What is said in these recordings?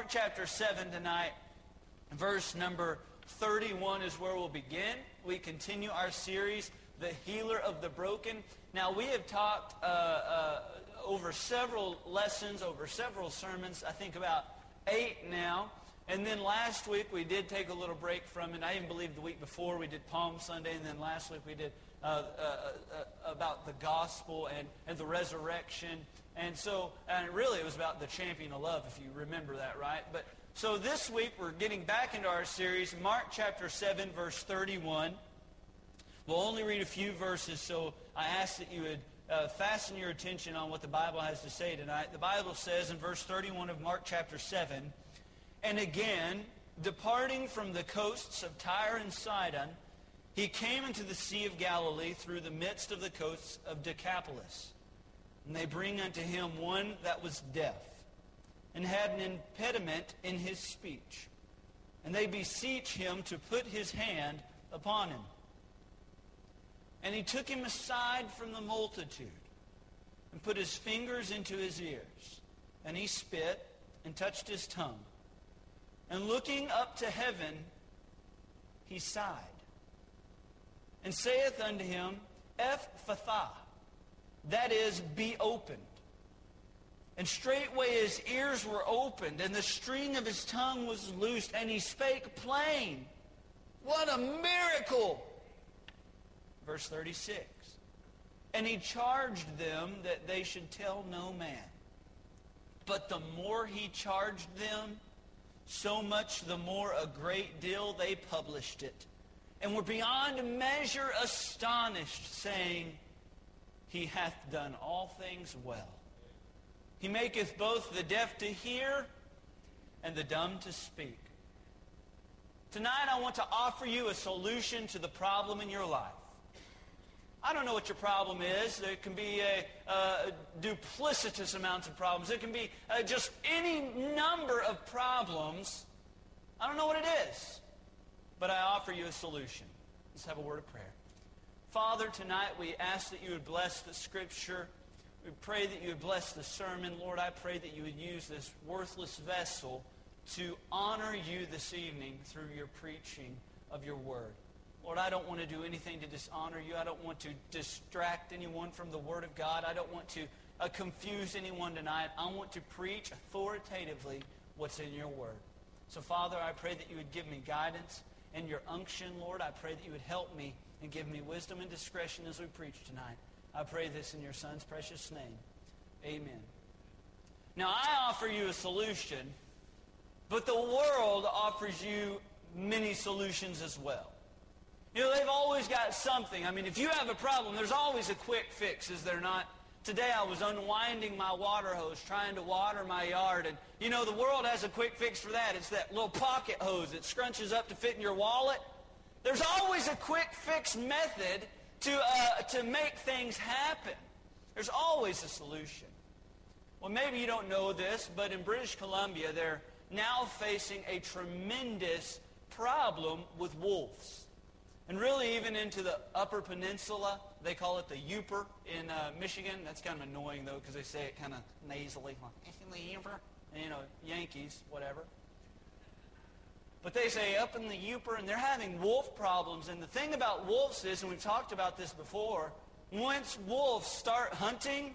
Mark chapter 7 tonight, verse number 31 is where we'll begin. We continue our series, The Healer of the Broken. Now, we have talked uh, uh, over several lessons, over several sermons, I think about eight now. And then last week we did take a little break from it. I even believe the week before we did Palm Sunday, and then last week we did uh, uh, uh, about the gospel and, and the resurrection. And so, and really it was about the champion of love, if you remember that, right? But so this week we're getting back into our series, Mark chapter 7, verse 31. We'll only read a few verses, so I ask that you would uh, fasten your attention on what the Bible has to say tonight. The Bible says in verse 31 of Mark chapter 7, And again, departing from the coasts of Tyre and Sidon, he came into the Sea of Galilee through the midst of the coasts of Decapolis. And they bring unto him one that was deaf, and had an impediment in his speech. And they beseech him to put his hand upon him. And he took him aside from the multitude, and put his fingers into his ears. And he spit, and touched his tongue. And looking up to heaven, he sighed, and saith unto him, Ephphatha, that is, be opened. And straightway his ears were opened, and the string of his tongue was loosed, and he spake plain. What a miracle! Verse 36. And he charged them that they should tell no man. But the more he charged them, so much the more a great deal they published it, and were beyond measure astonished, saying, he hath done all things well. He maketh both the deaf to hear and the dumb to speak. Tonight I want to offer you a solution to the problem in your life. I don't know what your problem is. There can be a, a duplicitous amounts of problems. There can be uh, just any number of problems. I don't know what it is, but I offer you a solution. Let's have a word of prayer. Father, tonight we ask that you would bless the scripture. We pray that you would bless the sermon. Lord, I pray that you would use this worthless vessel to honor you this evening through your preaching of your word. Lord, I don't want to do anything to dishonor you. I don't want to distract anyone from the word of God. I don't want to uh, confuse anyone tonight. I want to preach authoritatively what's in your word. So, Father, I pray that you would give me guidance and your unction, Lord. I pray that you would help me and give me wisdom and discretion as we preach tonight. I pray this in your Son's precious name. Amen. Now, I offer you a solution, but the world offers you many solutions as well. You know, they've always got something. I mean, if you have a problem, there's always a quick fix, is there not? Today I was unwinding my water hose, trying to water my yard. And, you know, the world has a quick fix for that. It's that little pocket hose that scrunches up to fit in your wallet. There's always a quick fix method to, uh, to make things happen. There's always a solution. Well, maybe you don't know this, but in British Columbia, they're now facing a tremendous problem with wolves. And really, even into the Upper Peninsula, they call it the Yooper in uh, Michigan. That's kind of annoying, though, because they say it kind of nasally, like, the Yooper. You know, Yankees, whatever. But they say up in the Yooper, and they're having wolf problems. And the thing about wolves is, and we've talked about this before, once wolves start hunting,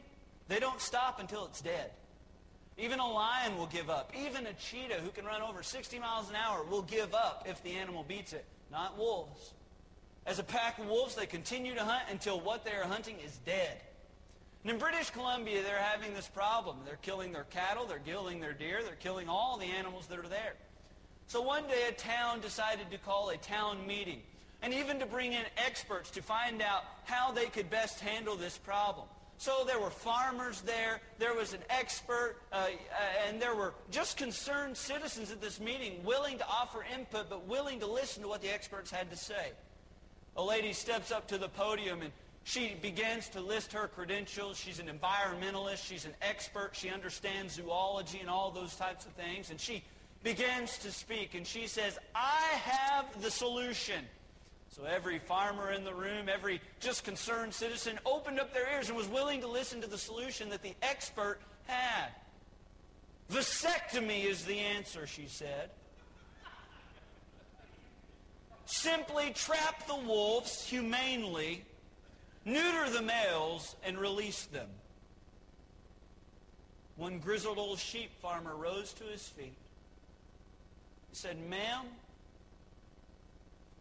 they don't stop until it's dead. Even a lion will give up. Even a cheetah who can run over 60 miles an hour will give up if the animal beats it. Not wolves. As a pack of wolves, they continue to hunt until what they are hunting is dead. And in British Columbia, they're having this problem. They're killing their cattle, they're killing their deer, they're killing all the animals that are there. So one day a town decided to call a town meeting and even to bring in experts to find out how they could best handle this problem. So there were farmers there, there was an expert, uh, uh, and there were just concerned citizens at this meeting willing to offer input but willing to listen to what the experts had to say. A lady steps up to the podium and she begins to list her credentials. She's an environmentalist. She's an expert. She understands zoology and all those types of things. And she begins to speak, and she says, I have the solution. So every farmer in the room, every just concerned citizen opened up their ears and was willing to listen to the solution that the expert had. Vasectomy is the answer, she said. Simply trap the wolves humanely, neuter the males, and release them. One grizzled old sheep farmer rose to his feet. Said, Ma'am,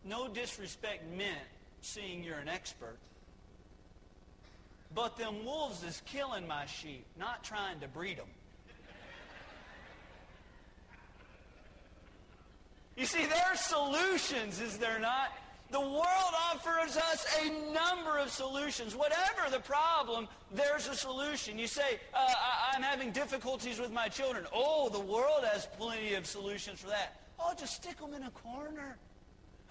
no disrespect meant, seeing you're an expert. But them wolves is killing my sheep, not trying to breed them. You see, there are solutions, is there not? The world offers us a number of solutions. Whatever the problem, there's a solution. You say, uh, I- am having difficulties with my children. Oh, the world has plenty of solutions for that. Oh, just stick them in a corner.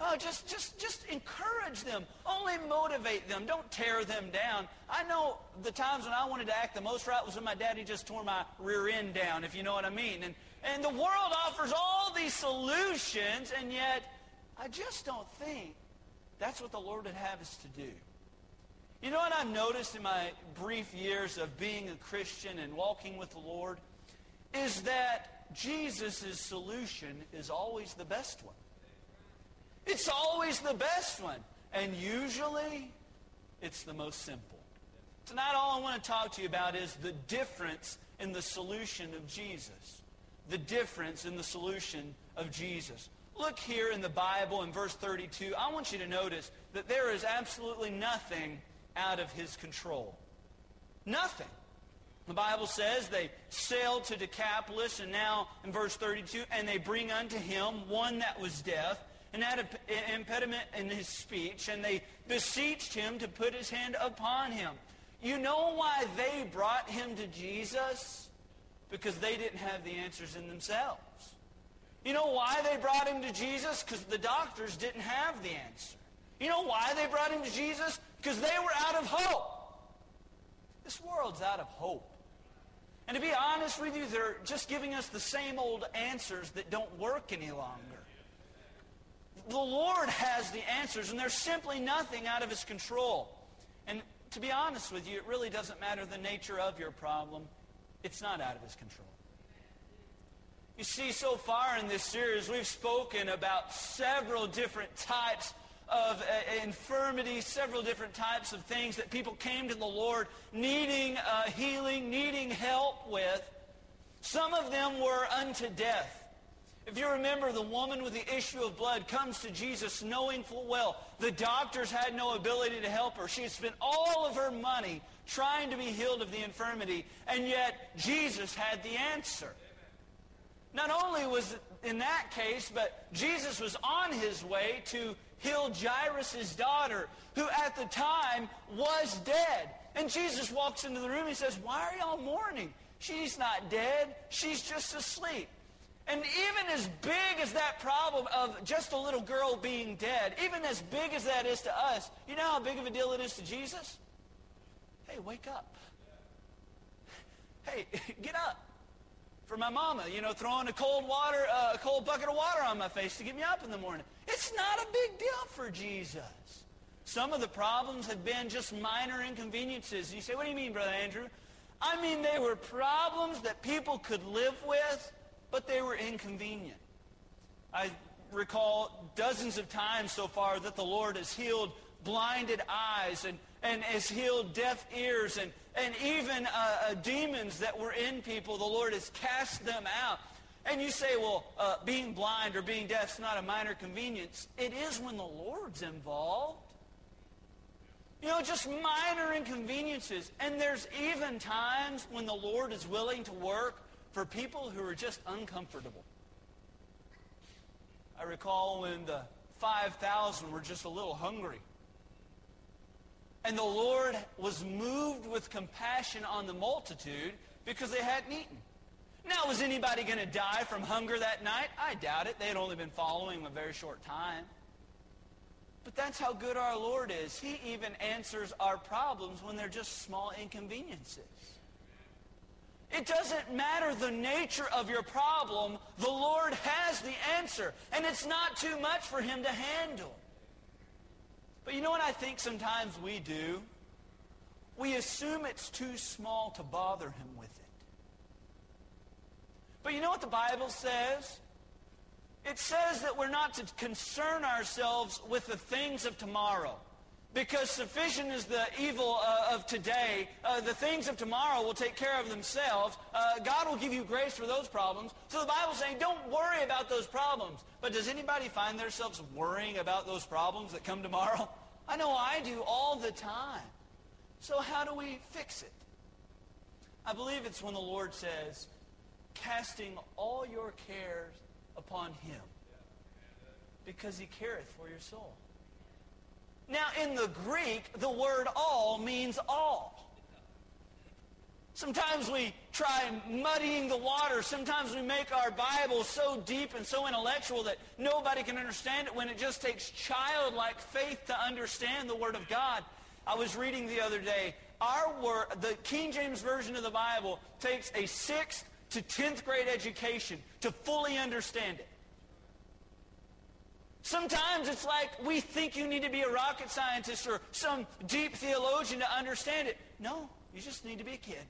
Oh, just, just, just encourage them. Only motivate them. Don't tear them down. I know the times when I wanted to act the most right was when my daddy just tore my rear end down, if you know what I mean. And, and the world offers all these solutions, and yet I just don't think that's what the Lord would have us to do. You know what I've noticed in my brief years of being a Christian and walking with the Lord? Is that Jesus' solution is always the best one. It's always the best one. And usually, it's the most simple. Tonight, all I want to talk to you about is the difference in the solution of Jesus. The difference in the solution of Jesus. Look here in the Bible in verse 32. I want you to notice that there is absolutely nothing out of his control. Nothing. The Bible says they sailed to Decapolis, and now in verse 32, and they bring unto him one that was deaf and had an impediment in his speech, and they beseeched him to put his hand upon him. You know why they brought him to Jesus? Because they didn't have the answers in themselves. You know why they brought him to Jesus? Because the doctors didn't have the answer. You know why they brought him to Jesus? Because they were out of hope. This world's out of hope. And to be honest with you, they're just giving us the same old answers that don't work any longer the Lord has the answers, and there's simply nothing out of his control. And to be honest with you, it really doesn't matter the nature of your problem. It's not out of his control. You see, so far in this series, we've spoken about several different types of uh, infirmities, several different types of things that people came to the Lord needing uh, healing, needing help with. Some of them were unto death. If you remember, the woman with the issue of blood comes to Jesus knowing full well the doctors had no ability to help her. She had spent all of her money trying to be healed of the infirmity, and yet Jesus had the answer. Not only was in that case, but Jesus was on his way to heal Jairus' daughter, who at the time was dead. And Jesus walks into the room and says, Why are y'all mourning? She's not dead. She's just asleep. And even as big as that problem of just a little girl being dead, even as big as that is to us, you know how big of a deal it is to Jesus? Hey, wake up. Hey, get up. For my mama, you know, throwing a cold water, uh, a cold bucket of water on my face to get me up in the morning. It's not a big deal for Jesus. Some of the problems have been just minor inconveniences. You say, what do you mean, Brother Andrew? I mean, they were problems that people could live with but they were inconvenient. I recall dozens of times so far that the Lord has healed blinded eyes and, and has healed deaf ears and, and even uh, uh, demons that were in people. The Lord has cast them out. And you say, well, uh, being blind or being deaf is not a minor convenience. It is when the Lord's involved. You know, just minor inconveniences. And there's even times when the Lord is willing to work for people who are just uncomfortable. I recall when the 5,000 were just a little hungry. And the Lord was moved with compassion on the multitude because they hadn't eaten. Now, was anybody going to die from hunger that night? I doubt it. They had only been following him a very short time. But that's how good our Lord is. He even answers our problems when they're just small inconveniences. It doesn't matter the nature of your problem. The Lord has the answer. And it's not too much for him to handle. But you know what I think sometimes we do? We assume it's too small to bother him with it. But you know what the Bible says? It says that we're not to concern ourselves with the things of tomorrow. Because sufficient is the evil uh, of today. Uh, the things of tomorrow will take care of themselves. Uh, God will give you grace for those problems. So the Bible's saying, don't worry about those problems. But does anybody find themselves worrying about those problems that come tomorrow? I know I do all the time. So how do we fix it? I believe it's when the Lord says, casting all your cares upon him because he careth for your soul. Now, in the Greek, the word all means all. Sometimes we try muddying the water. Sometimes we make our Bible so deep and so intellectual that nobody can understand it when it just takes childlike faith to understand the Word of God. I was reading the other day, our word, the King James Version of the Bible takes a sixth to 10th grade education to fully understand it. Sometimes it's like we think you need to be a rocket scientist or some deep theologian to understand it. No, you just need to be a kid.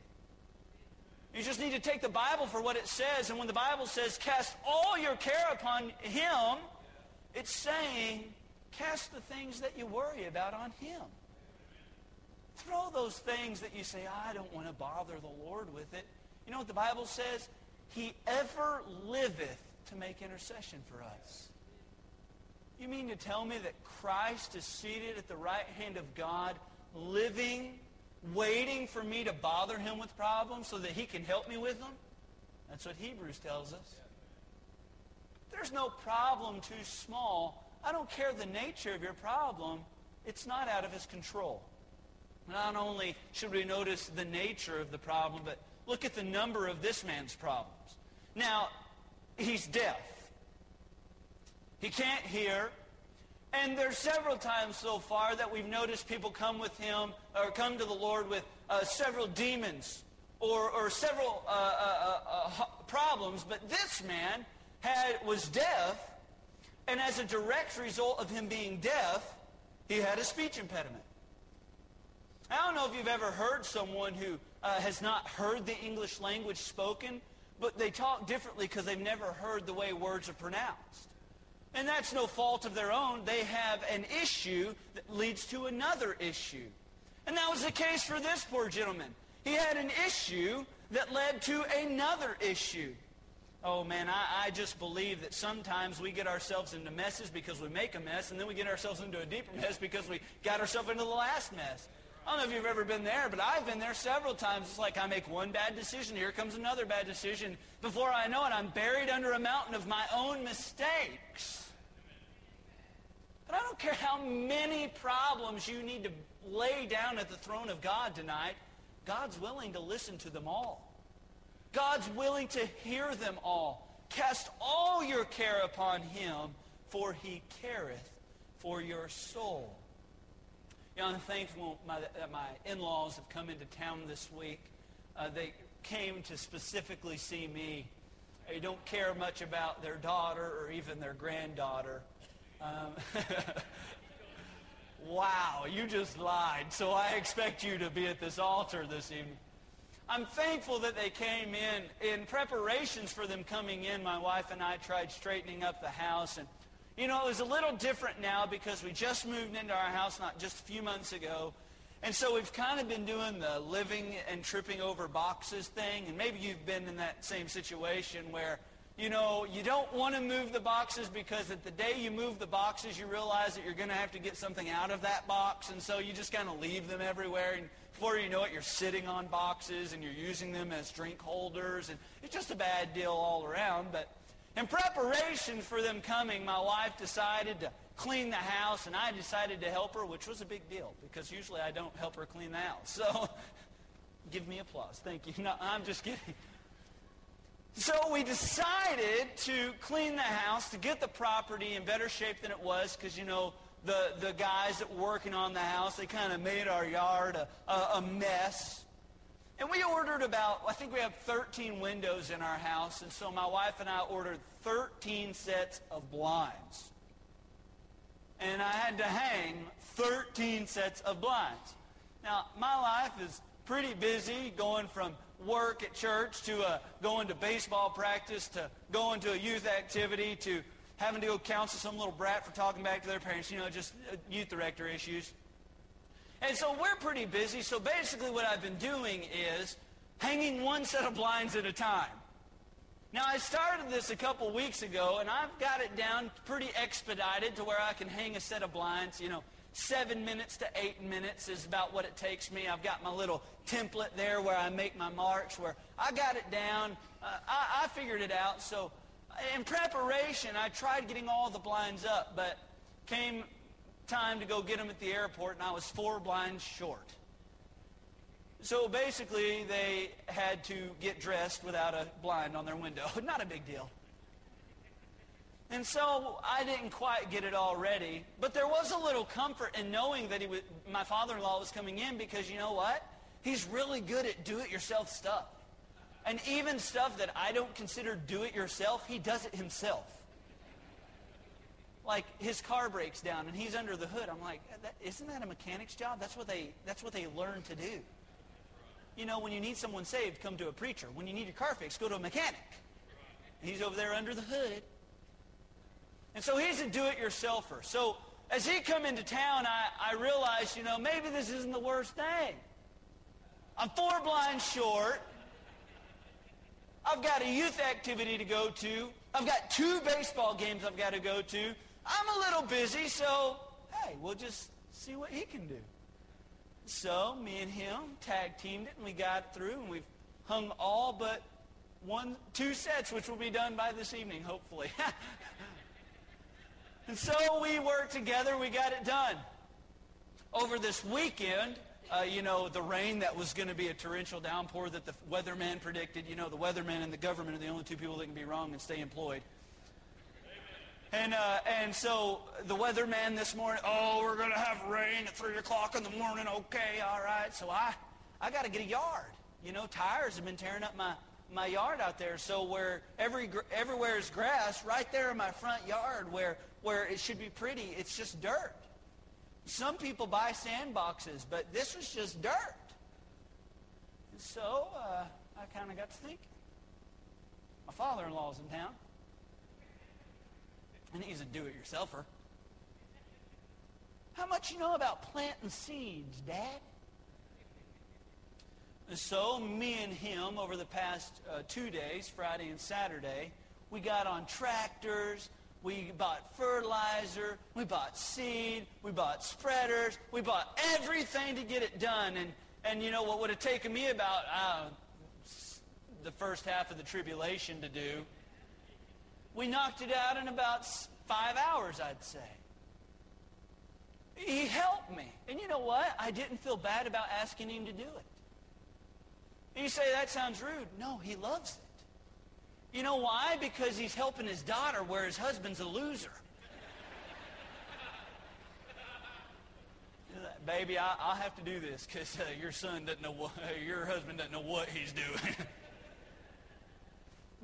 You just need to take the Bible for what it says. And when the Bible says, cast all your care upon him, it's saying, cast the things that you worry about on him. Throw those things that you say, I don't want to bother the Lord with it. You know what the Bible says? He ever liveth to make intercession for us. You mean to tell me that Christ is seated at the right hand of God, living, waiting for me to bother him with problems so that he can help me with them? That's what Hebrews tells us. There's no problem too small. I don't care the nature of your problem. It's not out of his control. Not only should we notice the nature of the problem, but look at the number of this man's problems. Now, he's deaf. He can't hear. And there's several times so far that we've noticed people come with him or come to the Lord with uh, several demons or, or several uh, uh, uh, uh problems. But this man had, was deaf, and as a direct result of him being deaf, he had a speech impediment. I don't know if you've ever heard someone who uh, has not heard the English language spoken, but they talk differently because they've never heard the way words are pronounced. And that's no fault of their own. They have an issue that leads to another issue. And that was the case for this poor gentleman. He had an issue that led to another issue. Oh man, I, I, just believe that sometimes we get ourselves into messes because we make a mess, and then we get ourselves into a deeper mess because we got ourselves into the last mess. I don't know if you've ever been there, but I've been there several times. It's like I make one bad decision, here comes another bad decision. Before I know it, I'm buried under a mountain of my own mistakes. But I don't care how many problems you need to lay down at the throne of God tonight. God's willing to listen to them all. God's willing to hear them all. Cast all your care upon him, for he careth for your soul. You know, I'm thankful my, that my in-laws have come into town this week. Uh, they came to specifically see me. They don't care much about their daughter or even their granddaughter. Um, wow, you just lied. So I expect you to be at this altar this evening. I'm thankful that they came in. In preparations for them coming in, my wife and I tried straightening up the house and you know, it was a little different now because we just moved into our house not just a few months ago. And so we've kind of been doing the living and tripping over boxes thing. And maybe you've been in that same situation where, you know, you don't want to move the boxes because at the day you move the boxes, you realize that you're going to have to get something out of that box. And so you just kind of leave them everywhere. And before you know it, you're sitting on boxes and you're using them as drink holders. And it's just a bad deal all around. But in preparation for them coming, my wife decided to clean the house, and I decided to help her, which was a big deal because usually I don't help her clean the house. So give me applause. Thank you. No, I'm just kidding. So we decided to clean the house to get the property in better shape than it was because, you know, the, the guys that were working on the house, they kind of made our yard a, a, a mess. And we ordered about, I think we have 13 windows in our house, and so my wife and I ordered 13 sets of blinds. And I had to hang 13 sets of blinds. Now, my life is pretty busy going from work at church to uh, going to baseball practice to going to a youth activity to having to go counsel some little brat for talking back to their parents, you know, just uh, youth director issues. And so we're pretty busy. So basically what I've been doing is hanging one set of blinds at a time. Now, I started this a couple weeks ago, and I've got it down pretty expedited to where I can hang a set of blinds, you know, seven minutes to eight minutes is about what it takes me. I've got my little template there where I make my marks, where I got it down. Uh, I, I figured it out. So in preparation, I tried getting all the blinds up, but came time to go get them at the airport, and I was four blinds short. So basically, they had to get dressed without a blind on their window. Not a big deal. And so I didn't quite get it all ready, but there was a little comfort in knowing that he was, my father-in-law was coming in because you know what? He's really good at do-it-yourself stuff. And even stuff that I don't consider do-it-yourself, he does it himself. Like his car breaks down and he's under the hood. I'm like, isn't that a mechanic's job? That's what they that's what they learn to do. You know, when you need someone saved, come to a preacher. When you need your car fixed, go to a mechanic. And he's over there under the hood and so he's a do-it-yourselfer. So as he come into town, I, I realized, you know, maybe this isn't the worst thing. I'm four blinds short. I've got a youth activity to go to. I've got two baseball games I've got to go to. I'm a little busy, so hey, we'll just see what he can do. So me and him tag teamed it, and we got through, and we've hung all but one, two sets, which will be done by this evening, hopefully. And so we worked together. We got it done. Over this weekend, uh, you know, the rain that was going to be a torrential downpour that the weatherman predicted. You know, the weatherman and the government are the only two people that can be wrong and stay employed. And, uh, and so the weatherman this morning, oh, we're going to have rain at 3 o'clock in the morning. Okay, all right. So I, I got to get a yard. You know, tires have been tearing up my, my yard out there. So where every, everywhere is grass, right there in my front yard where where it should be pretty, it's just dirt. Some people buy sandboxes, but this was just dirt. And so uh, I kind of got to thinking. My father-in-law's in town, and he's a do-it-yourselfer. How much you know about planting seeds, Dad? And so me and him, over the past uh, two days, Friday and Saturday, we got on tractors, we bought fertilizer, we bought seed, we bought spreaders, we bought everything to get it done. And, and you know what would have taken me about uh, the first half of the tribulation to do? We knocked it out in about five hours, I'd say. He helped me. And you know what? I didn't feel bad about asking him to do it. you say, that sounds rude. No, he loves it. You know why? Because he's helping his daughter where his husband's a loser. Baby, I, will have to do this because uh, your son doesn't know what, your husband doesn't know what he's doing.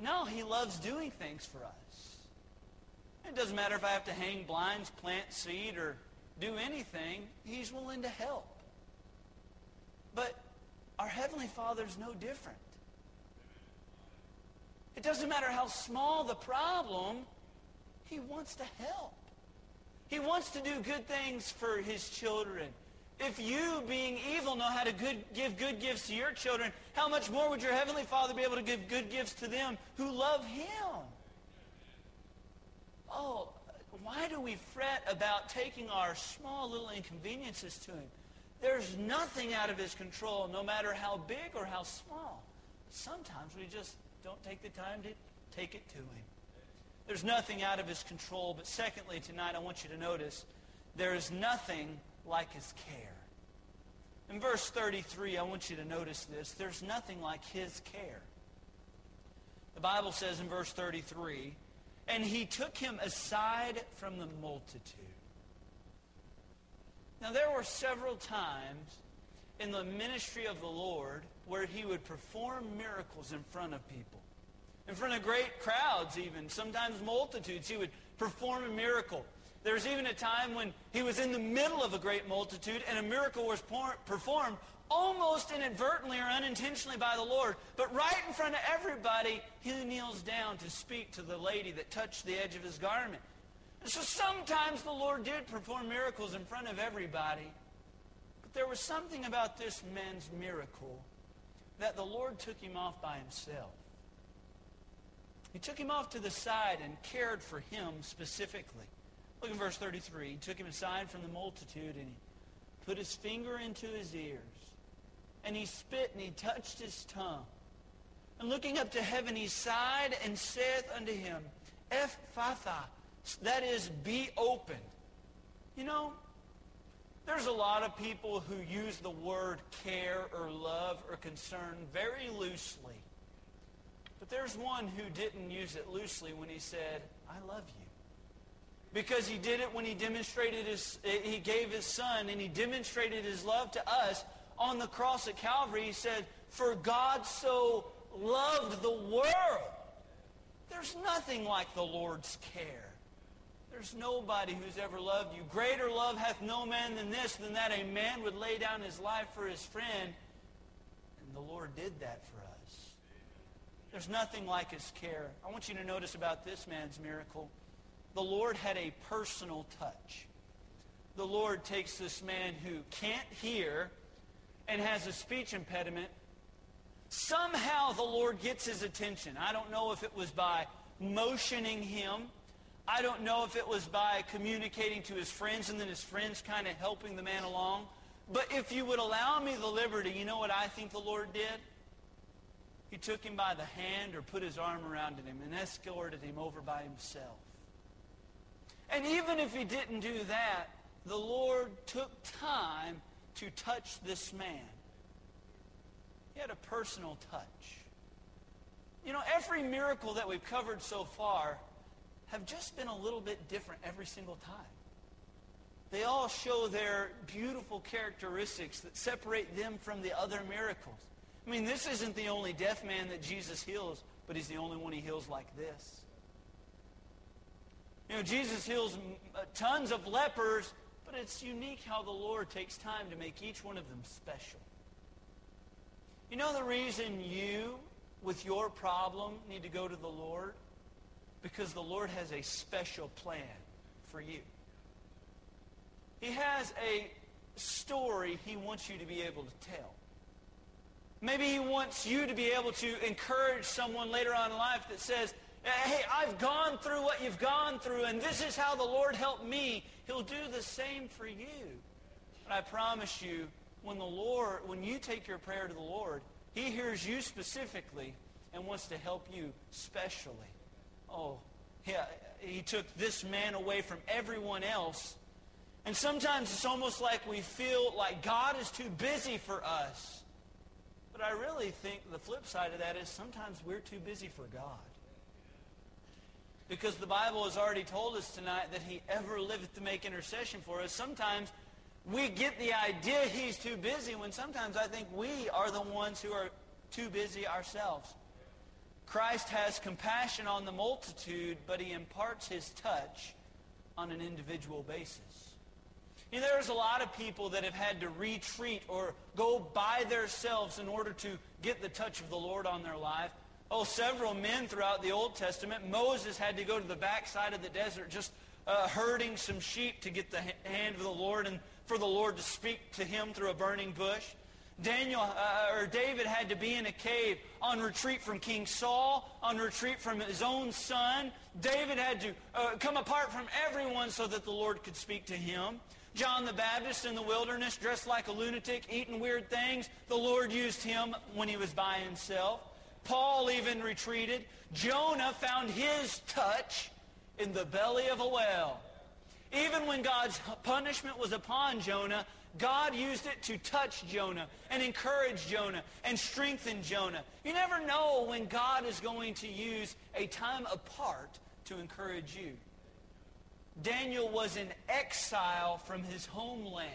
no, he loves doing things for us. It doesn't matter if I have to hang blinds, plant seed, or do anything. He's willing to help. But our Heavenly Father's no different. It doesn't matter how small the problem, he wants to help. He wants to do good things for his children. If you, being evil, know how to good, give good gifts to your children, how much more would your Heavenly Father be able to give good gifts to them who love him? Oh, why do we fret about taking our small little inconveniences to him? There's nothing out of his control, no matter how big or how small. Sometimes we just don't take the time to take it to him. There's nothing out of his control. But secondly, tonight I want you to notice there is nothing like his care. In verse 33, I want you to notice this. There's nothing like his care. The Bible says in verse 33, and he took him aside from the multitude. Now, there were several times in the ministry of the Lord where he would perform miracles in front of people. In front of great crowds even, sometimes multitudes, he would perform a miracle. There was even a time when he was in the middle of a great multitude and a miracle was performed almost inadvertently or unintentionally by the Lord. But right in front of everybody, he kneels down to speak to the lady that touched the edge of his garment. So sometimes the Lord did perform miracles in front of everybody. But there was something about this man's miracle that the Lord took him off by himself. He took him off to the side and cared for him specifically. Look at verse 33. He took him aside from the multitude and he put his finger into his ears. And he spit and he touched his tongue. And looking up to heaven, he sighed and saith unto him, Ephphatha, that is, be open. You know, there's a lot of people who use the word care or love or concern very loosely. But there's one who didn't use it loosely when he said, I love you. Because he did it when he demonstrated his, eh, he gave his son and he demonstrated his love to us on the cross at Calvary. He said, for God so loved the world. There's nothing like the Lord's care. There's nobody who's ever loved you. Greater love hath no man than this, than that a man would lay down his life for his friend. And the Lord did that for us. There's nothing like his care. I want you to notice about this man's miracle. The Lord had a personal touch. The Lord takes this man who can't hear and has a speech impediment. Somehow the Lord gets his attention. I don't know if it was by motioning him I don't know if it was by communicating to his friends and then his friends kind of helping the man along. But if you would allow me the liberty, you know what I think the Lord did? He took him by the hand or put his arm around him and escorted him over by himself. And even if he didn't do that, the Lord took time to touch this man. He had a personal touch. You know, every miracle that we've covered so far have just been a little bit different every single time. They all show their beautiful characteristics that separate them from the other miracles. I mean, this isn't the only deaf man that Jesus heals, but he's the only one he heals like this. You know, Jesus heals uh, tons of lepers, but it's unique how the Lord takes time to make each one of them special. You know the reason you, with your problem, need to go to the Lord? Because the Lord has a special plan for you. He has a story he wants you to be able to tell. Maybe he wants you to be able to encourage someone later on in life that says, Uh, hey, I've gone through what you've gone through, and this is how the Lord helped me. He'll do the same for you. And I promise you, when the Lord, when you take your prayer to the Lord, he hears you specifically and wants to help you specially oh, he, he took this man away from everyone else. And sometimes it's almost like we feel like God is too busy for us. But I really think the flip side of that is sometimes we're too busy for God. Because the Bible has already told us tonight that he ever liveth to make intercession for us. Sometimes we get the idea he's too busy when sometimes I think we are the ones who are too busy ourselves. Christ has compassion on the multitude, but he imparts his touch on an individual basis. You know, there's a lot of people that have had to retreat or go by themselves in order to get the touch of the Lord on their life. Oh, several men throughout the Old Testament. Moses had to go to the backside of the desert just uh, herding some sheep to get the hand of the Lord and for the Lord to speak to him through a burning bush. Daniel uh, or David had to be in a cave on retreat from King Saul, on retreat from his own son. David had to uh, come apart from everyone so that the Lord could speak to him. John the Baptist in the wilderness, dressed like a lunatic, eating weird things. The Lord used him when he was by himself. Paul even retreated. Jonah found his touch in the belly of a whale. Even when God's punishment was upon Jonah, God used it to touch Jonah and encourage Jonah and strengthen Jonah. You never know when God is going to use a time apart to encourage you. Daniel was in exile from his homeland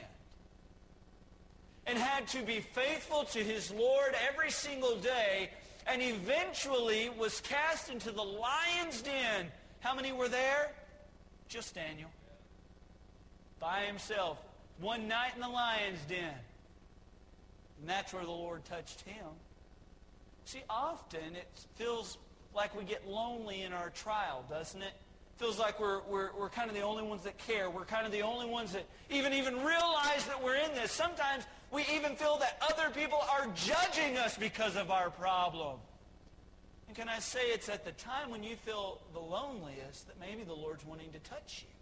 and had to be faithful to his Lord every single day and eventually was cast into the lion's den. How many were there? Just Daniel. By himself one night in the lion's den. And that's where the Lord touched him. See, often it feels like we get lonely in our trial, doesn't it? Feels like we're, we're, we're kind of the only ones that care. We're kind of the only ones that even even realize that we're in this. Sometimes we even feel that other people are judging us because of our problem. And can I say it's at the time when you feel the loneliest that maybe the Lord's wanting to touch you.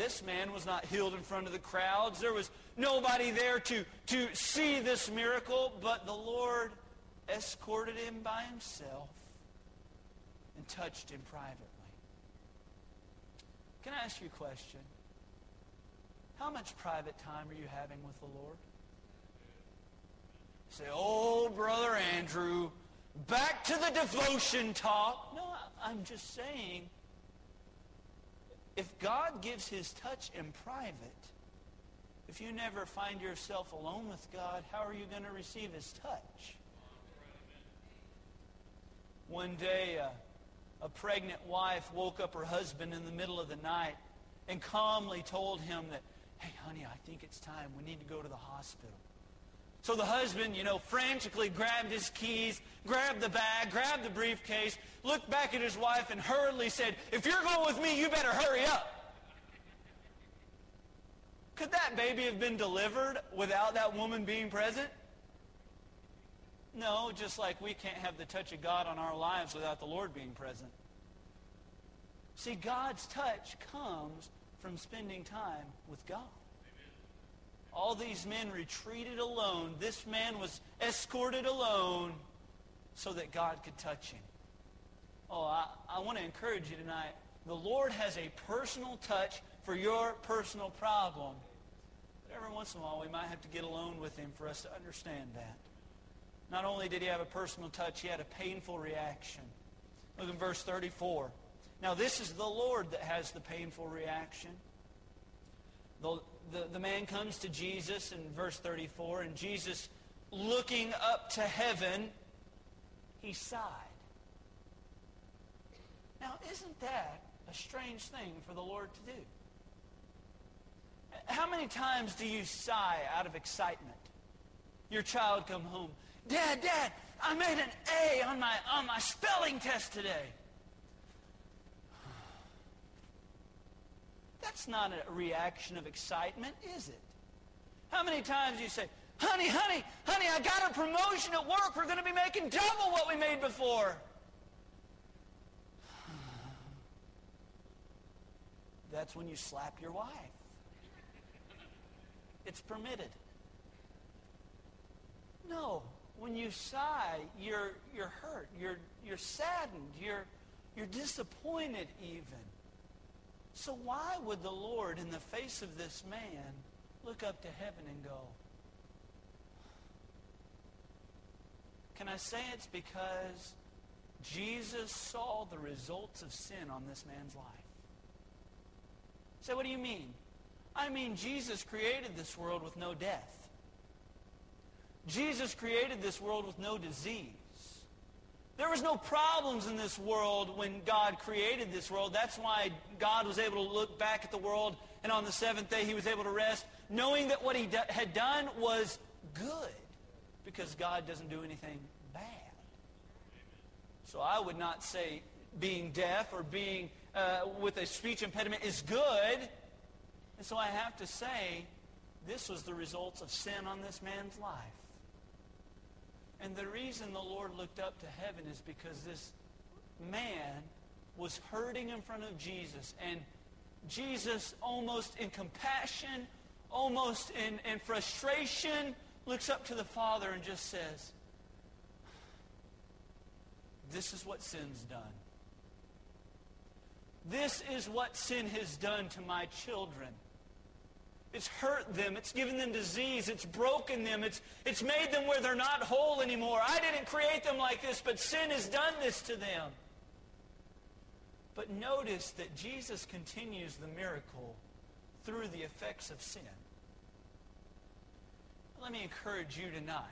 This man was not healed in front of the crowds. There was nobody there to, to see this miracle, but the Lord escorted him by himself and touched him privately. Can I ask you a question? How much private time are you having with the Lord? Say, oh, Brother Andrew, back to the devotion talk. No, I'm just saying, if God gives his touch in private, if you never find yourself alone with God, how are you going to receive his touch? One day, uh, a pregnant wife woke up her husband in the middle of the night and calmly told him that, hey, honey, I think it's time. We need to go to the hospital. So the husband, you know, frantically grabbed his keys, grabbed the bag, grabbed the briefcase, looked back at his wife, and hurriedly said, if you're going with me, you better hurry up. Could that baby have been delivered without that woman being present? No, just like we can't have the touch of God on our lives without the Lord being present. See, God's touch comes from spending time with God. All these men retreated alone. This man was escorted alone so that God could touch him. Oh, I, I want to encourage you tonight. The Lord has a personal touch for your personal problem. But every once in a while, we might have to get alone with him for us to understand that. Not only did he have a personal touch, he had a painful reaction. Look in verse 34. Now, this is the Lord that has the painful reaction. The, the, the man comes to Jesus in verse 34, and Jesus, looking up to heaven, he sighed. Now, isn't that a strange thing for the Lord to do? How many times do you sigh out of excitement? Your child come home. Dad, Dad, I made an A on my, on my spelling test today. That's not a reaction of excitement, is it? How many times you say, honey, honey, honey, I got a promotion at work. We're going to be making double what we made before. That's when you slap your wife. It's permitted. No, when you sigh, you're, you're hurt, you're, you're saddened, you're, you're disappointed even. So why would the Lord, in the face of this man, look up to heaven and go, Can I say it's because Jesus saw the results of sin on this man's life? So what do you mean? I mean Jesus created this world with no death. Jesus created this world with no disease. There was no problems in this world when God created this world. That's why God was able to look back at the world, and on the seventh day he was able to rest, knowing that what he do- had done was good, because God doesn't do anything bad. So I would not say being deaf or being uh, with a speech impediment is good. And so I have to say, this was the results of sin on this man's life. And the reason the Lord looked up to heaven is because this man was hurting in front of Jesus. And Jesus, almost in compassion, almost in, in frustration, looks up to the Father and just says, This is what sin's done. This is what sin has done to my children. It's hurt them. It's given them disease. It's broken them. It's, it's made them where they're not whole anymore. I didn't create them like this, but sin has done this to them. But notice that Jesus continues the miracle through the effects of sin. Let me encourage you tonight.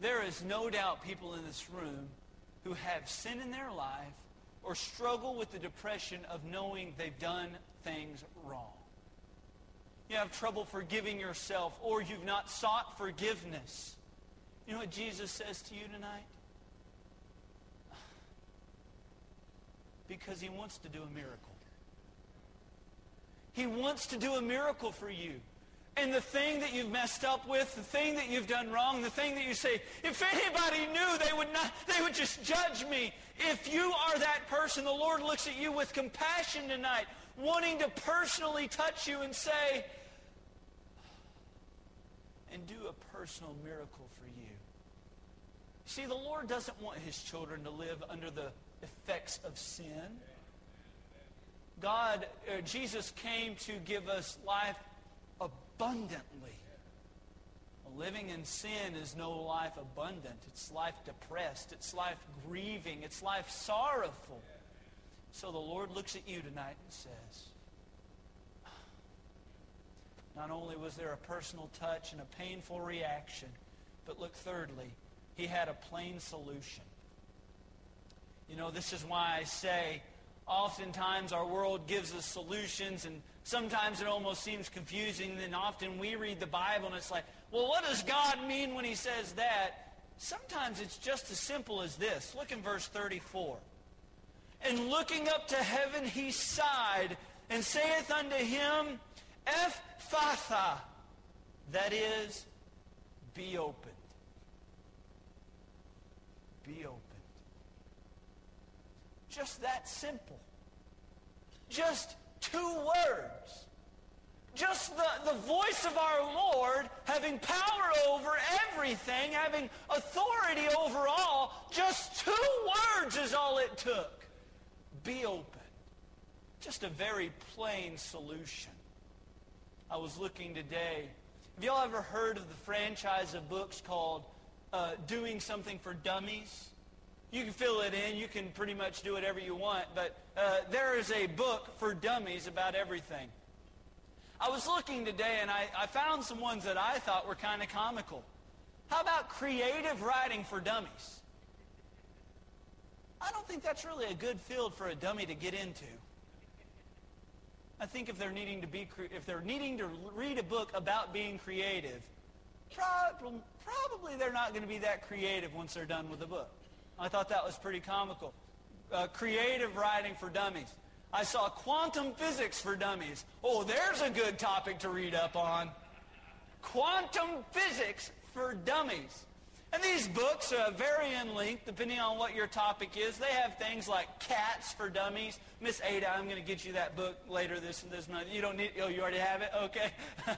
There is no doubt people in this room who have sin in their life or struggle with the depression of knowing they've done things wrong. You have trouble forgiving yourself, or you've not sought forgiveness. You know what Jesus says to you tonight? Because he wants to do a miracle. He wants to do a miracle for you. And the thing that you've messed up with, the thing that you've done wrong, the thing that you say, if anybody knew, they would not, they would just judge me. If you are that person, the Lord looks at you with compassion tonight, wanting to personally touch you and say, and do a personal miracle for you. See, the Lord doesn't want his children to live under the effects of sin. God, uh, Jesus came to give us life abundantly. Living in sin is no life abundant. It's life depressed. It's life grieving. It's life sorrowful. So the Lord looks at you tonight and says, not only was there a personal touch and a painful reaction, but look, thirdly, he had a plain solution. You know, this is why I say oftentimes our world gives us solutions and sometimes it almost seems confusing. Then often we read the Bible and it's like, well, what does God mean when he says that? Sometimes it's just as simple as this. Look in verse 34. And looking up to heaven, he sighed and saith unto him, Ephphatha, that is, be opened. Be opened. Just that simple. Just two words. Just the, the voice of our Lord having power over everything, having authority over all. Just two words is all it took. Be open. Just a very plain solution. I was looking today. Have y'all ever heard of the franchise of books called uh, Doing Something for Dummies? You can fill it in. You can pretty much do whatever you want. But uh, there is a book for dummies about everything. I was looking today and I, I found some ones that I thought were kind of comical. How about creative writing for dummies? I don't think that's really a good field for a dummy to get into. I think if they're needing to be if they're needing to read a book about being creative, probably they're not going to be that creative once they're done with the book. I thought that was pretty comical. Uh, creative writing for dummies. I saw quantum physics for dummies. Oh, there's a good topic to read up on. Quantum physics for dummies. And these books uh, vary in length depending on what your topic is. They have things like cats for dummies. Miss Ada, I'm going to get you that book later this and this month. You don't need. Oh, you already have it. Okay.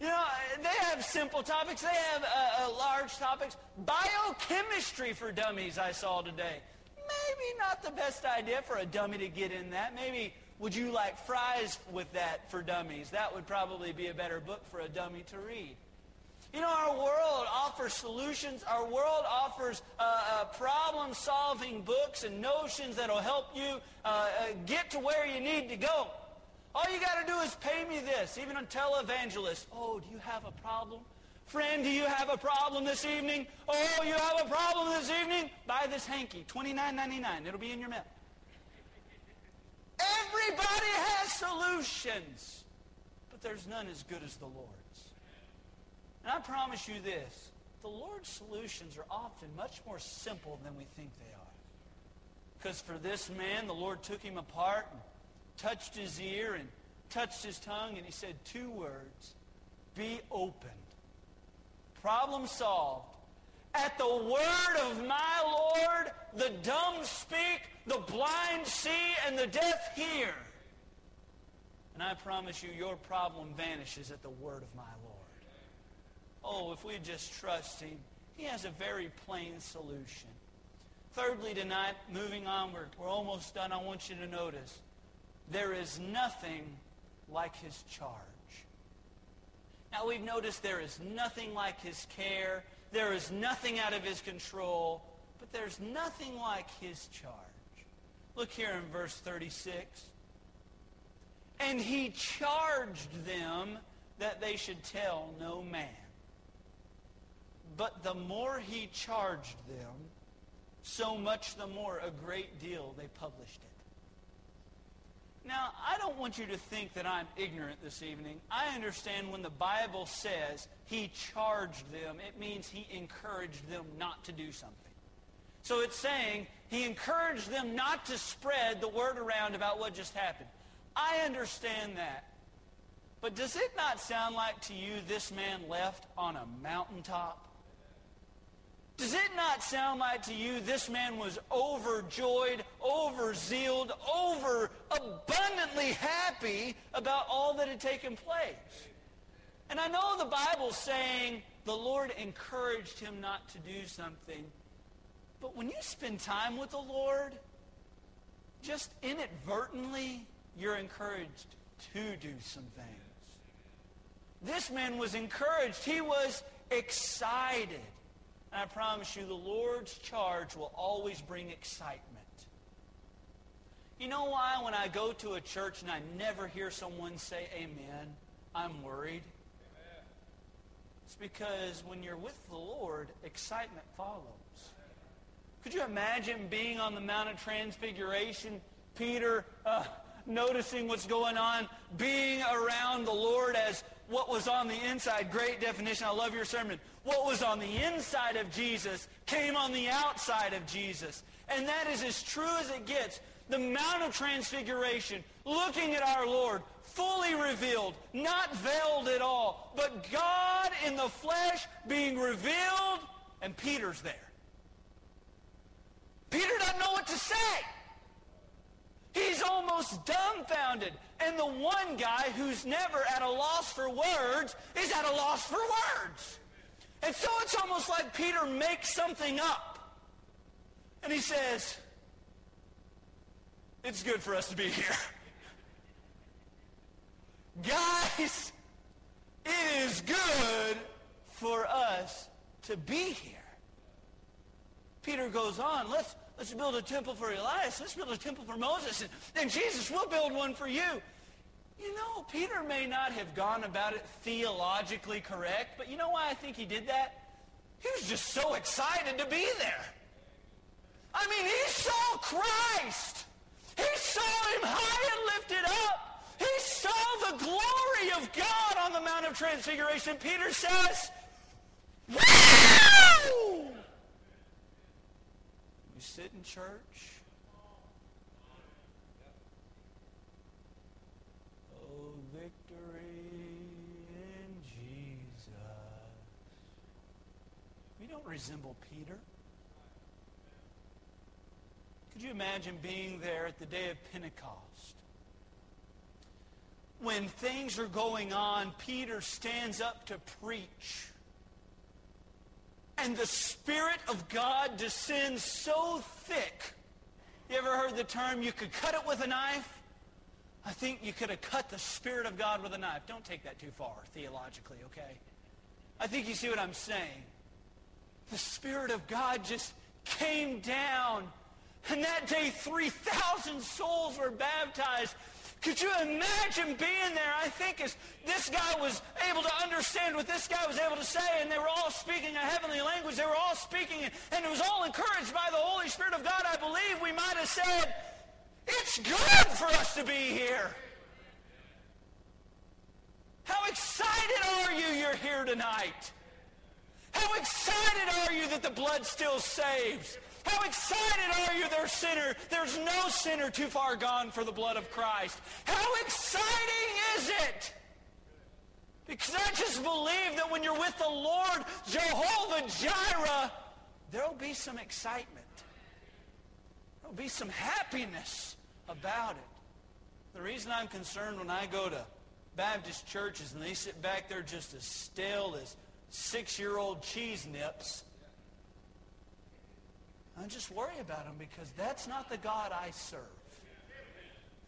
You know, they have simple topics. They have uh, uh, large topics. Biochemistry for dummies I saw today. Maybe not the best idea for a dummy to get in that. Maybe would you like fries with that for dummies? That would probably be a better book for a dummy to read. You know, our world offers solutions. Our world offers uh, uh, problem-solving books and notions that will help you uh, uh, get to where you need to go. All you got to do is pay me this, even a televangelist. Oh, do you have a problem? Friend, do you have a problem this evening? Oh, you have a problem this evening? Buy this hanky, $29.99. It'll be in your mail. Everybody has solutions, but there's none as good as the Lord's. And I promise you this, the Lord's solutions are often much more simple than we think they are. Because for this man, the Lord took him apart and touched his ear and touched his tongue, and he said two words Be opened. Problem solved. At the word of my Lord, the dumb speak, the blind see, and the deaf hear. And I promise you, your problem vanishes at the word of my Lord. Oh, if we just trust him, he has a very plain solution. Thirdly, tonight, moving on, we're, we're almost done. I want you to notice there is nothing like his charge. Now we've noticed there is nothing like his care. There is nothing out of his control. But there's nothing like his charge. Look here in verse 36. And he charged them that they should tell no man. But the more he charged them, so much the more a great deal they published it. Now, I don't want you to think that I'm ignorant this evening. I understand when the Bible says he charged them, it means he encouraged them not to do something. So it's saying he encouraged them not to spread the word around about what just happened. I understand that. But does it not sound like to you this man left on a mountaintop? Does it not sound like to you this man was overjoyed, overzealed, over abundantly happy about all that had taken place? And I know the Bible's saying the Lord encouraged him not to do something. But when you spend time with the Lord, just inadvertently, you're encouraged to do some things. This man was encouraged. He was excited. And I promise you, the Lord's charge will always bring excitement. You know why when I go to a church and I never hear someone say amen, I'm worried? Amen. It's because when you're with the Lord, excitement follows. Could you imagine being on the Mount of Transfiguration, Peter uh, noticing what's going on, being around the Lord as what was on the inside. Great definition. I love your sermon. What was on the inside of Jesus came on the outside of Jesus. And that is as true as it gets. The Mount of Transfiguration, looking at our Lord, fully revealed, not veiled at all, but God in the flesh being revealed, and Peter's there. Peter doesn't know what to say. He's almost dumbfounded. And the one guy who's never at a loss for words is at a loss for words. And so it's almost like Peter makes something up. And he says, it's good for us to be here. Guys, it is good for us to be here. Peter goes on, let's Let's build a temple for Elias. Let's build a temple for Moses. And, then Jesus, we'll build one for you. You know, Peter may not have gone about it theologically correct, but you know why I think he did that? He was just so excited to be there. I mean, he saw Christ. He saw him high and lifted up. He saw the glory of God on the Mount of Transfiguration. Peter says, Wow! Sit in church. Oh, victory in Jesus. We don't resemble Peter. Could you imagine being there at the day of Pentecost? When things are going on, Peter stands up to preach and the Spirit of God descends so thick. You ever heard the term, you could cut it with a knife? I think you could have cut the Spirit of God with a knife. Don't take that too far theologically, okay? I think you see what I'm saying. The Spirit of God just came down. And that day, 3,000 souls were baptized. Could you imagine being there? I think as this guy was able to understand what this guy was able to say, and they were all speaking a heavenly language. They were all speaking, and it was all encouraged by the Holy Spirit of God. I believe we might have said, it's good for us to be here. How excited are you you're here tonight? How excited are you that the blood still saves? How excited are you, there sinner? There's no sinner too far gone for the blood of Christ. How exciting is it? Because I just believe that when you're with the Lord, Jehovah Jireh, there'll be some excitement. There'll be some happiness about it. The reason I'm concerned when I go to Baptist churches and they sit back there just as stale as six-year-old cheese nips, I just worry about them because that's not the God I serve.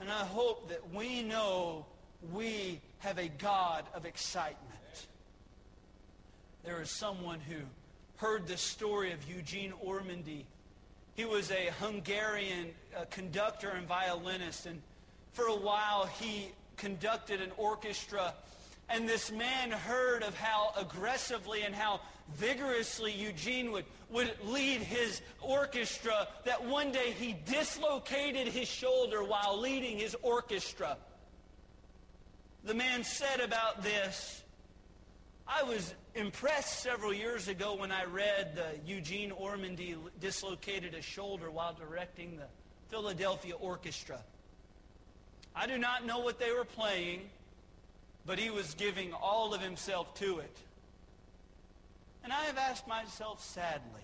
And I hope that we know we have a God of excitement. There is someone who heard the story of Eugene Ormandy. He was a Hungarian uh, conductor and violinist, and for a while he conducted an orchestra And this man heard of how aggressively and how vigorously Eugene would, would lead his orchestra that one day he dislocated his shoulder while leading his orchestra. The man said about this, I was impressed several years ago when I read that Eugene Ormandy dislocated his shoulder while directing the Philadelphia Orchestra. I do not know what they were playing, but he was giving all of himself to it. And I have asked myself sadly,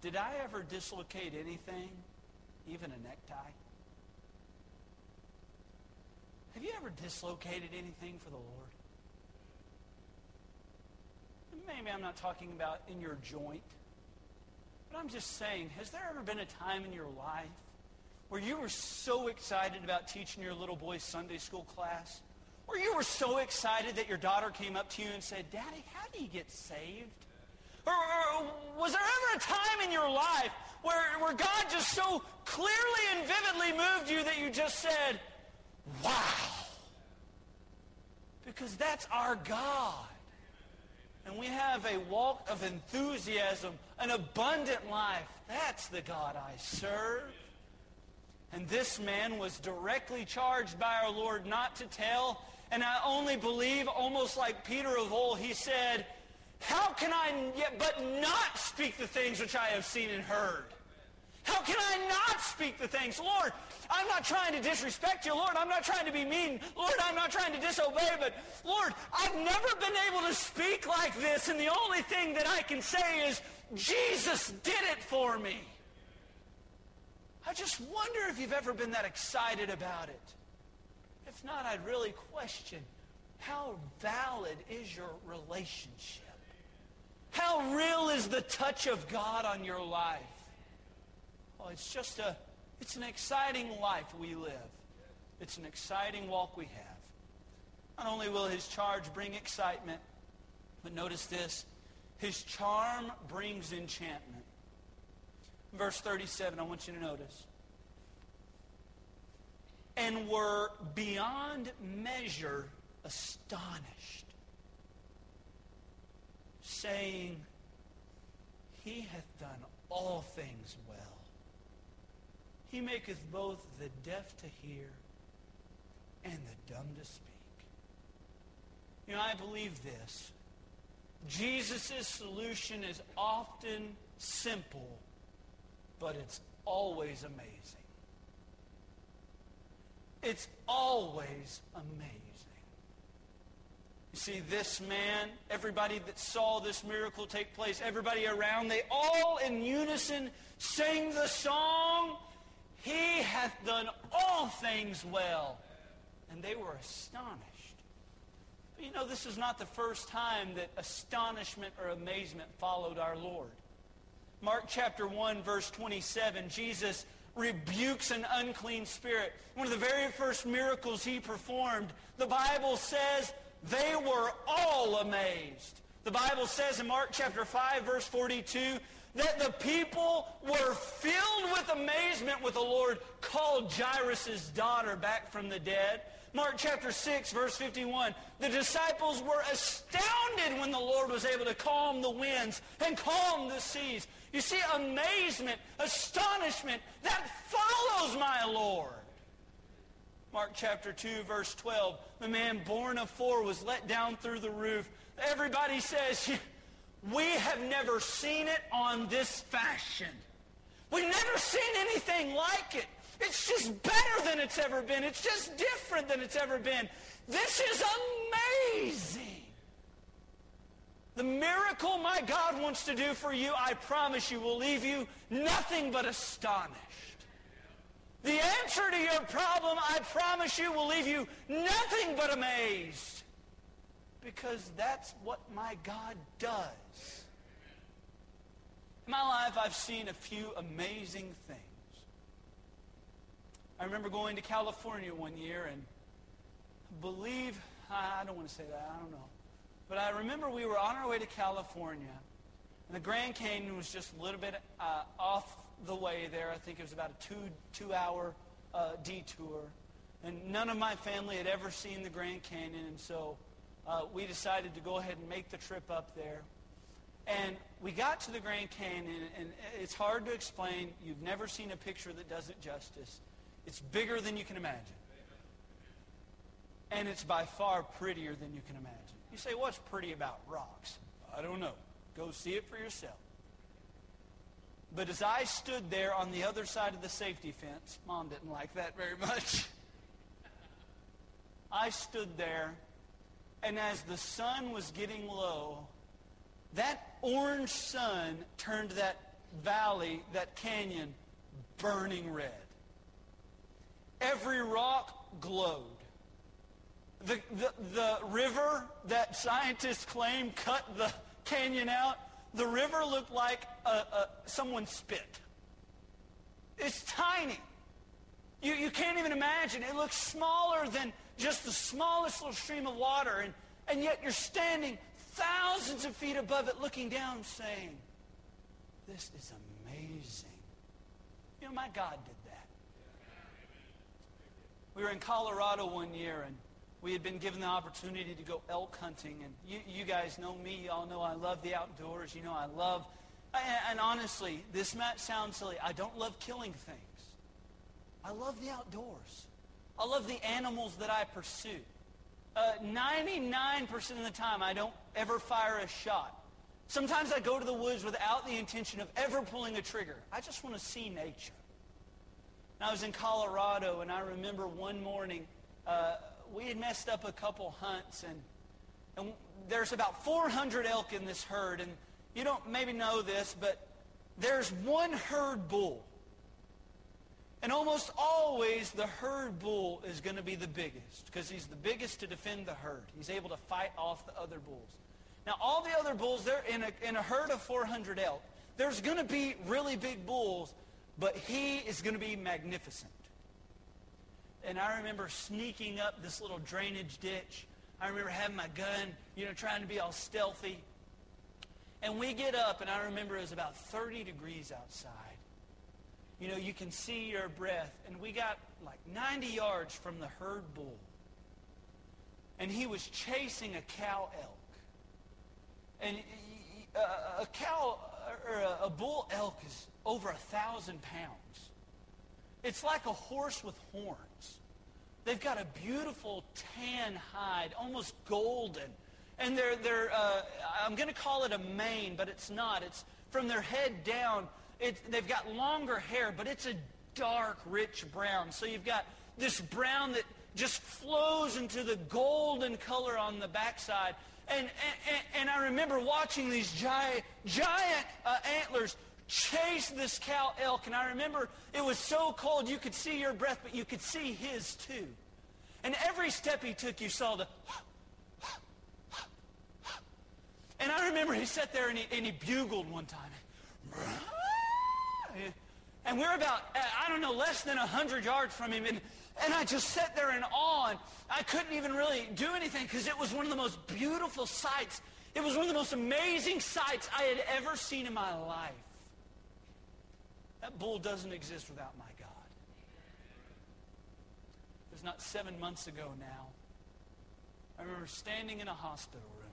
did I ever dislocate anything, even a necktie? Have you ever dislocated anything for the Lord? Maybe I'm not talking about in your joint, but I'm just saying, has there ever been a time in your life where you were so excited about teaching your little boy's Sunday school class? Or you were so excited that your daughter came up to you and said, Daddy, how do you get saved? Or, or, was there ever a time in your life where, where God just so clearly and vividly moved you that you just said, wow? Because that's our God. And we have a walk of enthusiasm, an abundant life. That's the God I serve. And this man was directly charged by our Lord not to tell. And I only believe, almost like Peter of old, he said, How can I yet but not speak the things which I have seen and heard? How can I not speak the things? Lord, I'm not trying to disrespect you. Lord, I'm not trying to be mean. Lord, I'm not trying to disobey. But Lord, I've never been able to speak like this. And the only thing that I can say is, Jesus did it for me. I just wonder if you've ever been that excited about it. If not, I'd really question how valid is your relationship? How real is the touch of God on your life? Oh, it's just a, it's an exciting life we live. It's an exciting walk we have. Not only will his charge bring excitement, but notice this, his charm brings enchantment. Verse 37, I want you to notice. And were beyond measure astonished, saying, He hath done all things well. He maketh both the deaf to hear and the dumb to speak. You know, I believe this. Jesus' solution is often simple, but it's always amazing. It's always amazing. You see, this man, everybody that saw this miracle take place, everybody around, they all in unison sang the song he hath done all things well. And they were astonished. But you know, this is not the first time that astonishment or amazement followed our Lord. Mark chapter 1, verse 27, Jesus rebukes an unclean spirit. One of the very first miracles he performed, the Bible says they were all amazed. The Bible says in Mark chapter 5, verse 42, that the people were filled with amazement with the Lord called Jairus' daughter back from the dead. Mark chapter 6, verse 51. The disciples were astounded when the Lord was able to calm the winds and calm the seas. You see, amazement, astonishment, that follows my Lord. Mark chapter 2, verse 12. The man borne of four was let down through the roof. Everybody says, we have never seen it on this fashion. We've never seen anything like it. It's just better than it's ever been. It's just different than it's ever been. This is amazing. The God wants to do for you, I promise you, will leave you nothing but astonished. The answer to your problem, I promise you, will leave you nothing but amazed. Because that's what my God does. In my life, I've seen a few amazing things. I remember going to California one year and believe, I don't want to say that, I don't know. But I remember we were on our way to California and the Grand Canyon was just a little bit uh, off the way there. I think it was about a two, two hour uh, detour. And none of my family had ever seen the Grand Canyon, and so uh, we decided to go ahead and make the trip up there. And we got to the Grand Canyon, and it's hard to explain. You've never seen a picture that does it justice. It's bigger than you can imagine. And it's by far prettier than you can imagine. You say, what's pretty about rocks? I don't know. Go see it for yourself. But as I stood there on the other side of the safety fence, Mom didn't like that very much. I stood there, and as the sun was getting low, that orange sun turned that valley, that canyon, burning red. Every rock glowed. The, the, the river that scientists claim cut the canyon out, the river looked like a, a, someone spit. It's tiny. You, you can't even imagine. It looks smaller than just the smallest little stream of water. And, and yet you're standing thousands of feet above it looking down saying, this is amazing. You know, my God did that. We were in Colorado one year, and we had been given the opportunity to go elk hunting. And you, you guys know me. Y'all know I love the outdoors. You know I love... And, and honestly, this might sound silly. I don't love killing things. I love the outdoors. I love the animals that I pursue. Uh, 99% of the time, I don't ever fire a shot. Sometimes I go to the woods without the intention of ever pulling a trigger. I just want to see nature. And I was in Colorado, and I remember one morning uh, we had messed up a couple hunts, and, and there's about 400 elk in this herd. And you don't maybe know this, but there's one herd bull. And almost always the herd bull is going to be the biggest because he's the biggest to defend the herd. He's able to fight off the other bulls. Now, all the other bulls, they're in a, in a herd of 400 elk. There's going to be really big bulls, but he is going to be magnificent. And I remember sneaking up this little drainage ditch. I remember having my gun, you know, trying to be all stealthy. And we get up, and I remember it was about 30 degrees outside you know, you can see your breath. And we got like 90 yards from the herd bull. And he was chasing a cow elk. And uh, a cow or uh, a bull elk is over a thousand pounds. It's like a horse with horns. They've got a beautiful tan hide, almost golden. And they're, they're uh, I'm going to call it a mane, but it's not. It's from their head down they've got longer hair, but it's a dark, rich brown. So you've got this brown that just flows into the golden color on the backside. And, and, and I remember watching these giant, giant uh, antlers chase this cow elk. And I remember it was so cold you could see your breath, but you could see his too. And every step he took, you saw the... And I remember he sat there and he, and he bugled one time. And we're about, I don't know, less than 100 yards from him. And, and I just sat there in awe. And I couldn't even really do anything because it was one of the most beautiful sights. It was one of the most amazing sights I had ever seen in my life. That bull doesn't exist without my God. It was not seven months ago now. I remember standing in a hospital room.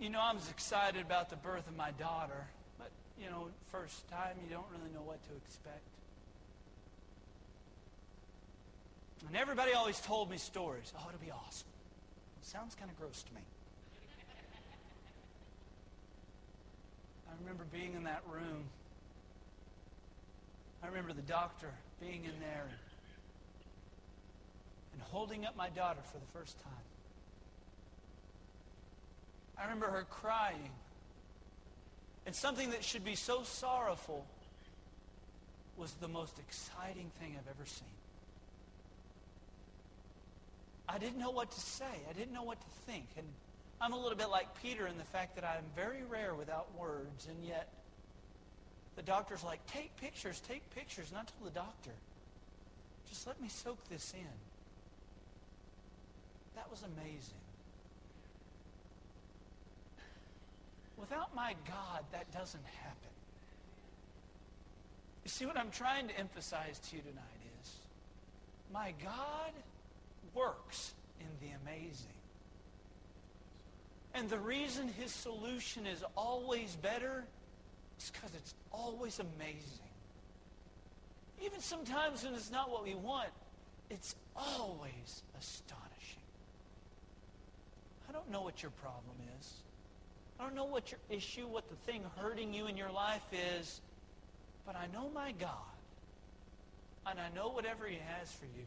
You know, I was excited about the birth of my daughter but, you know, first time, you don't really know what to expect. And everybody always told me stories. Oh, it'll be awesome. It sounds kind of gross to me. I remember being in that room. I remember the doctor being in there and, and holding up my daughter for the first time. I remember her crying and something that should be so sorrowful was the most exciting thing I've ever seen. I didn't know what to say. I didn't know what to think. And I'm a little bit like Peter in the fact that I'm very rare without words, and yet the doctor's like, take pictures, take pictures. I told the doctor, just let me soak this in. That was amazing. Without my God, that doesn't happen. You see, what I'm trying to emphasize to you tonight is my God works in the amazing. And the reason his solution is always better is because it's always amazing. Even sometimes when it's not what we want, it's always astonishing. I don't know what your problem is. I don't know what your issue, what the thing hurting you in your life is, but I know my God. And I know whatever he has for you